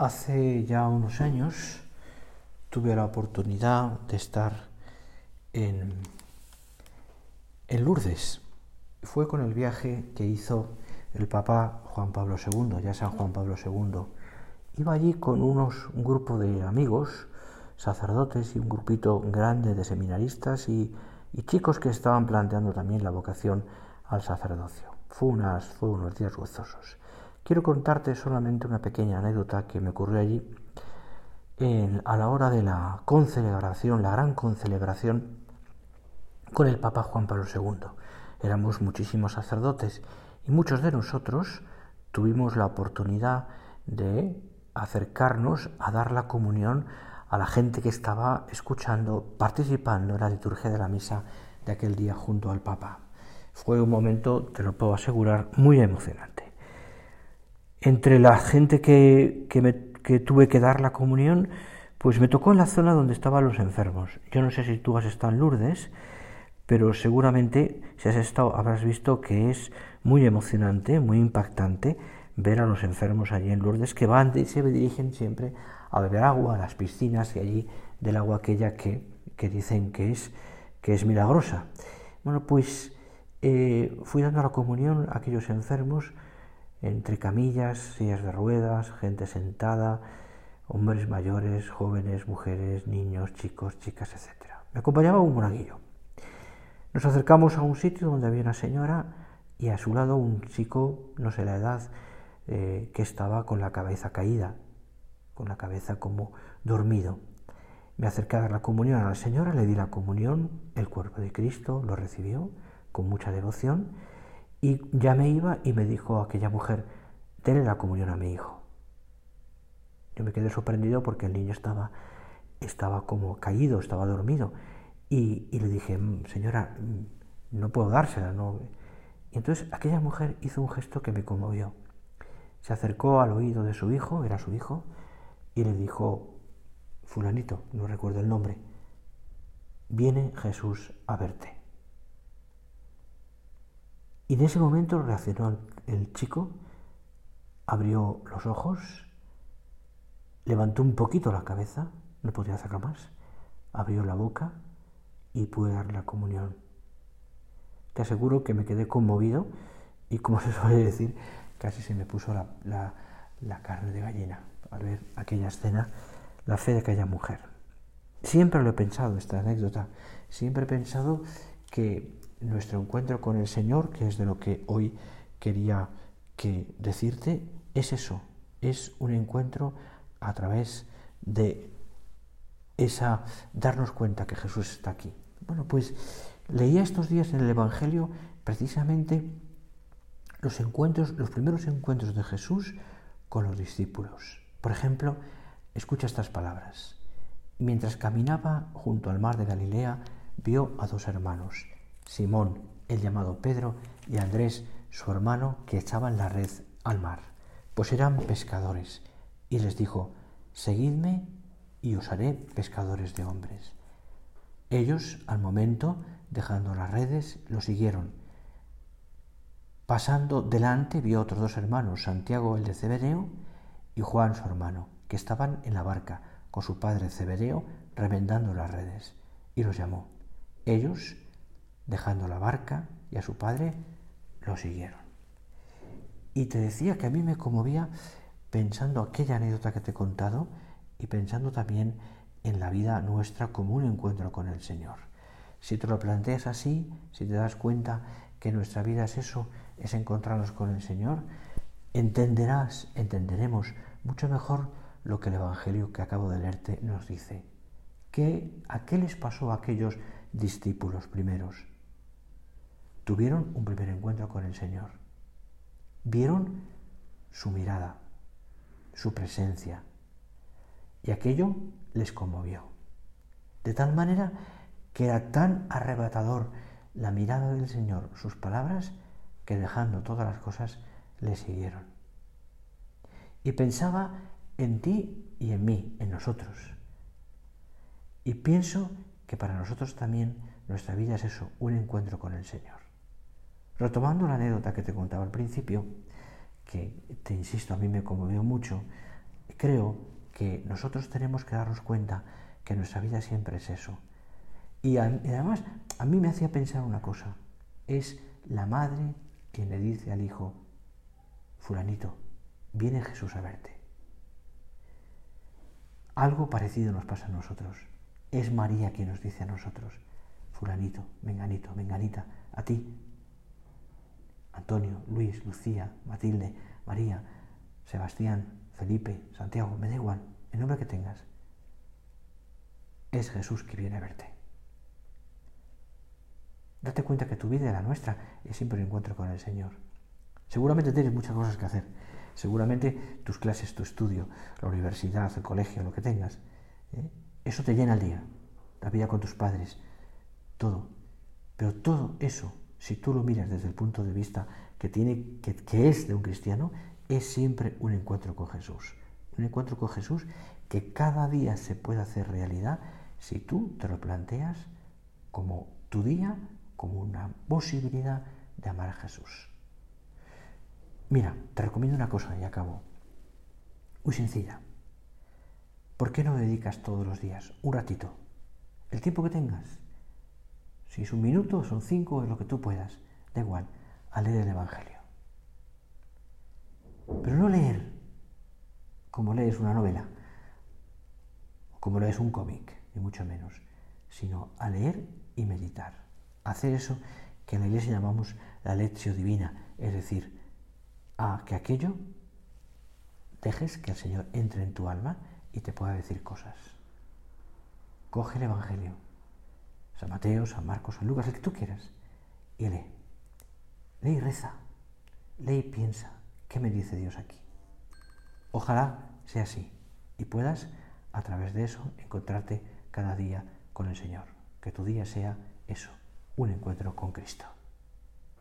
Hace ya unos años tuve la oportunidad de estar en, en Lourdes. Fue con el viaje que hizo el Papa Juan Pablo II, ya San Juan Pablo II. Iba allí con unos, un grupo de amigos, sacerdotes y un grupito grande de seminaristas y, y chicos que estaban planteando también la vocación al sacerdocio. Fue, unas, fue unos días gozosos. Quiero contarte solamente una pequeña anécdota que me ocurrió allí a la hora de la concelebración, la gran concelebración con el Papa Juan Pablo II. Éramos muchísimos sacerdotes y muchos de nosotros tuvimos la oportunidad de acercarnos a dar la comunión a la gente que estaba escuchando, participando en la liturgia de la misa de aquel día junto al Papa. Fue un momento, te lo puedo asegurar, muy emocionante entre la gente que, que, tuve que dar la comunión, pues me tocó en la zona donde estaban los enfermos. Yo no sé si tú has estado en Lourdes, pero seguramente si has estado habrás visto que es muy emocionante, muy impactante ver a los enfermos allí en Lourdes que van y se dirigen siempre a beber agua a las piscinas y allí del agua aquella que, que dicen que es, que es milagrosa. Bueno, pues eh, fui dando la comunión a aquellos enfermos entre camillas, sillas de ruedas, gente sentada, hombres mayores, jóvenes, mujeres, niños, chicos, chicas, etc. Me acompañaba un monaguillo. Nos acercamos a un sitio donde había una señora y a su lado un chico, no sé la edad, eh, que estaba con la cabeza caída, con la cabeza como dormido. Me acerqué a dar la comunión a la señora, le di la comunión, el cuerpo de Cristo, lo recibió con mucha devoción y ya me iba y me dijo aquella mujer, denle la comunión a mi hijo. Yo me quedé sorprendido porque el niño estaba, estaba como caído, estaba dormido. Y, le dije, mm, señora, mm, no puedo dársela. No. Y entonces aquella mujer hizo un gesto que me conmovió. Se acercó al oído de su hijo, era su hijo, y le dijo, fulanito, no recuerdo el nombre, viene Jesús a verte. Y en ese momento reaccionó el chico, abrió los ojos, levantó un poquito la cabeza, no podía hacerlo más, abrió la boca y pude dar la comunión. Te aseguro que me quedé conmovido y como se suele decir, casi se me puso la, la carne de gallina al ver aquella escena, la fe de aquella mujer. Siempre lo he pensado, esta anécdota, siempre he pensado que nuestro encuentro con el Señor, que es de lo que hoy quería que decirte, es eso, es un encuentro a través de esa darnos cuenta que Jesús está aquí. Bueno, pues leía estos días en el Evangelio precisamente los encuentros, los primeros encuentros de Jesús con los discípulos. Por ejemplo, escucha estas palabras. Mientras caminaba junto al mar de Galilea, vio a dos hermanos, Simón, el llamado Pedro, y Andrés, su hermano, que echaban la red al mar, pues eran pescadores, y les dijo, Seguidme y os haré pescadores de hombres. Ellos, al momento, dejando las redes, lo siguieron. Pasando delante vio otros dos hermanos, Santiago el de Cebedeo y Juan su hermano, que estaban en la barca con su padre Cebedeo remendando las redes, y los llamó. Ellos, dejando la barca y a su padre, lo siguieron. Y te decía que a mí me conmovía pensando aquella anécdota que te he contado y pensando también en la vida nuestra como un encuentro con el Señor. Si te lo planteas así, si te das cuenta que nuestra vida es eso, es encontrarnos con el Señor, entenderás, entenderemos mucho mejor lo que el Evangelio que acabo de leerte nos dice. ¿Qué, ¿A qué les pasó a aquellos discípulos primeros? Tuvieron un primer encuentro con el Señor. Vieron su mirada, su presencia, y aquello les conmovió. De tal manera que era tan arrebatador la mirada del Señor, sus palabras, que dejando todas las cosas le siguieron. Y pensaba en ti y en mí, en nosotros. Y pienso que para nosotros también nuestra vida es eso, un encuentro con el Señor. Retomando la anécdota que te contaba al principio, que te insisto, a mí me conmovió mucho, creo que nosotros tenemos que darnos cuenta que nuestra vida siempre es eso. Y además, a mí me hacía pensar una cosa. Es la madre quien le dice al hijo, fulanito, viene Jesús a verte. Algo parecido nos pasa a nosotros. Es María quien nos dice a nosotros, fulanito, menganito, menganita, a ti, Antonio, Luis, Lucía, Matilde, María, Sebastián, Felipe, Santiago, me da igual, el nombre que tengas. Es Jesús que viene a verte. Date cuenta que tu vida y la nuestra es siempre un encuentro con el Señor. Seguramente tienes muchas cosas que hacer. Seguramente tus clases, tu estudio, la universidad, el colegio, lo que tengas. ¿eh? Eso te llena el día. La vida con tus padres. Todo. Pero todo eso si tú lo miras desde el punto de vista que, tiene, que, es de un cristiano, es siempre un encuentro con Jesús. Un encuentro con Jesús que cada día se puede hacer realidad si tú te lo planteas como tu día, como una posibilidad de amar a Jesús. Mira, te recomiendo una cosa y acabo. Muy sencilla. ¿Por qué no dedicas todos los días un ratito? El tiempo que tengas si es un minuto, son cinco, es lo que tú puedas. Da igual, a leer el Evangelio. Pero no leer como lees una novela, como lees un cómic, ni mucho menos, sino a leer y meditar. Hacer eso que en la iglesia llamamos la lección divina, es decir, a que aquello dejes que el Señor entre en tu alma y te pueda decir cosas. Coge el Evangelio San Mateo, San Marcos, San Lucas, el que tú quieras, y lee. Lee y reza. Lee y piensa. ¿Qué me dice Dios aquí? Ojalá sea así y puedas a través de eso encontrarte cada día con el Señor. Que tu día sea eso, un encuentro con Cristo.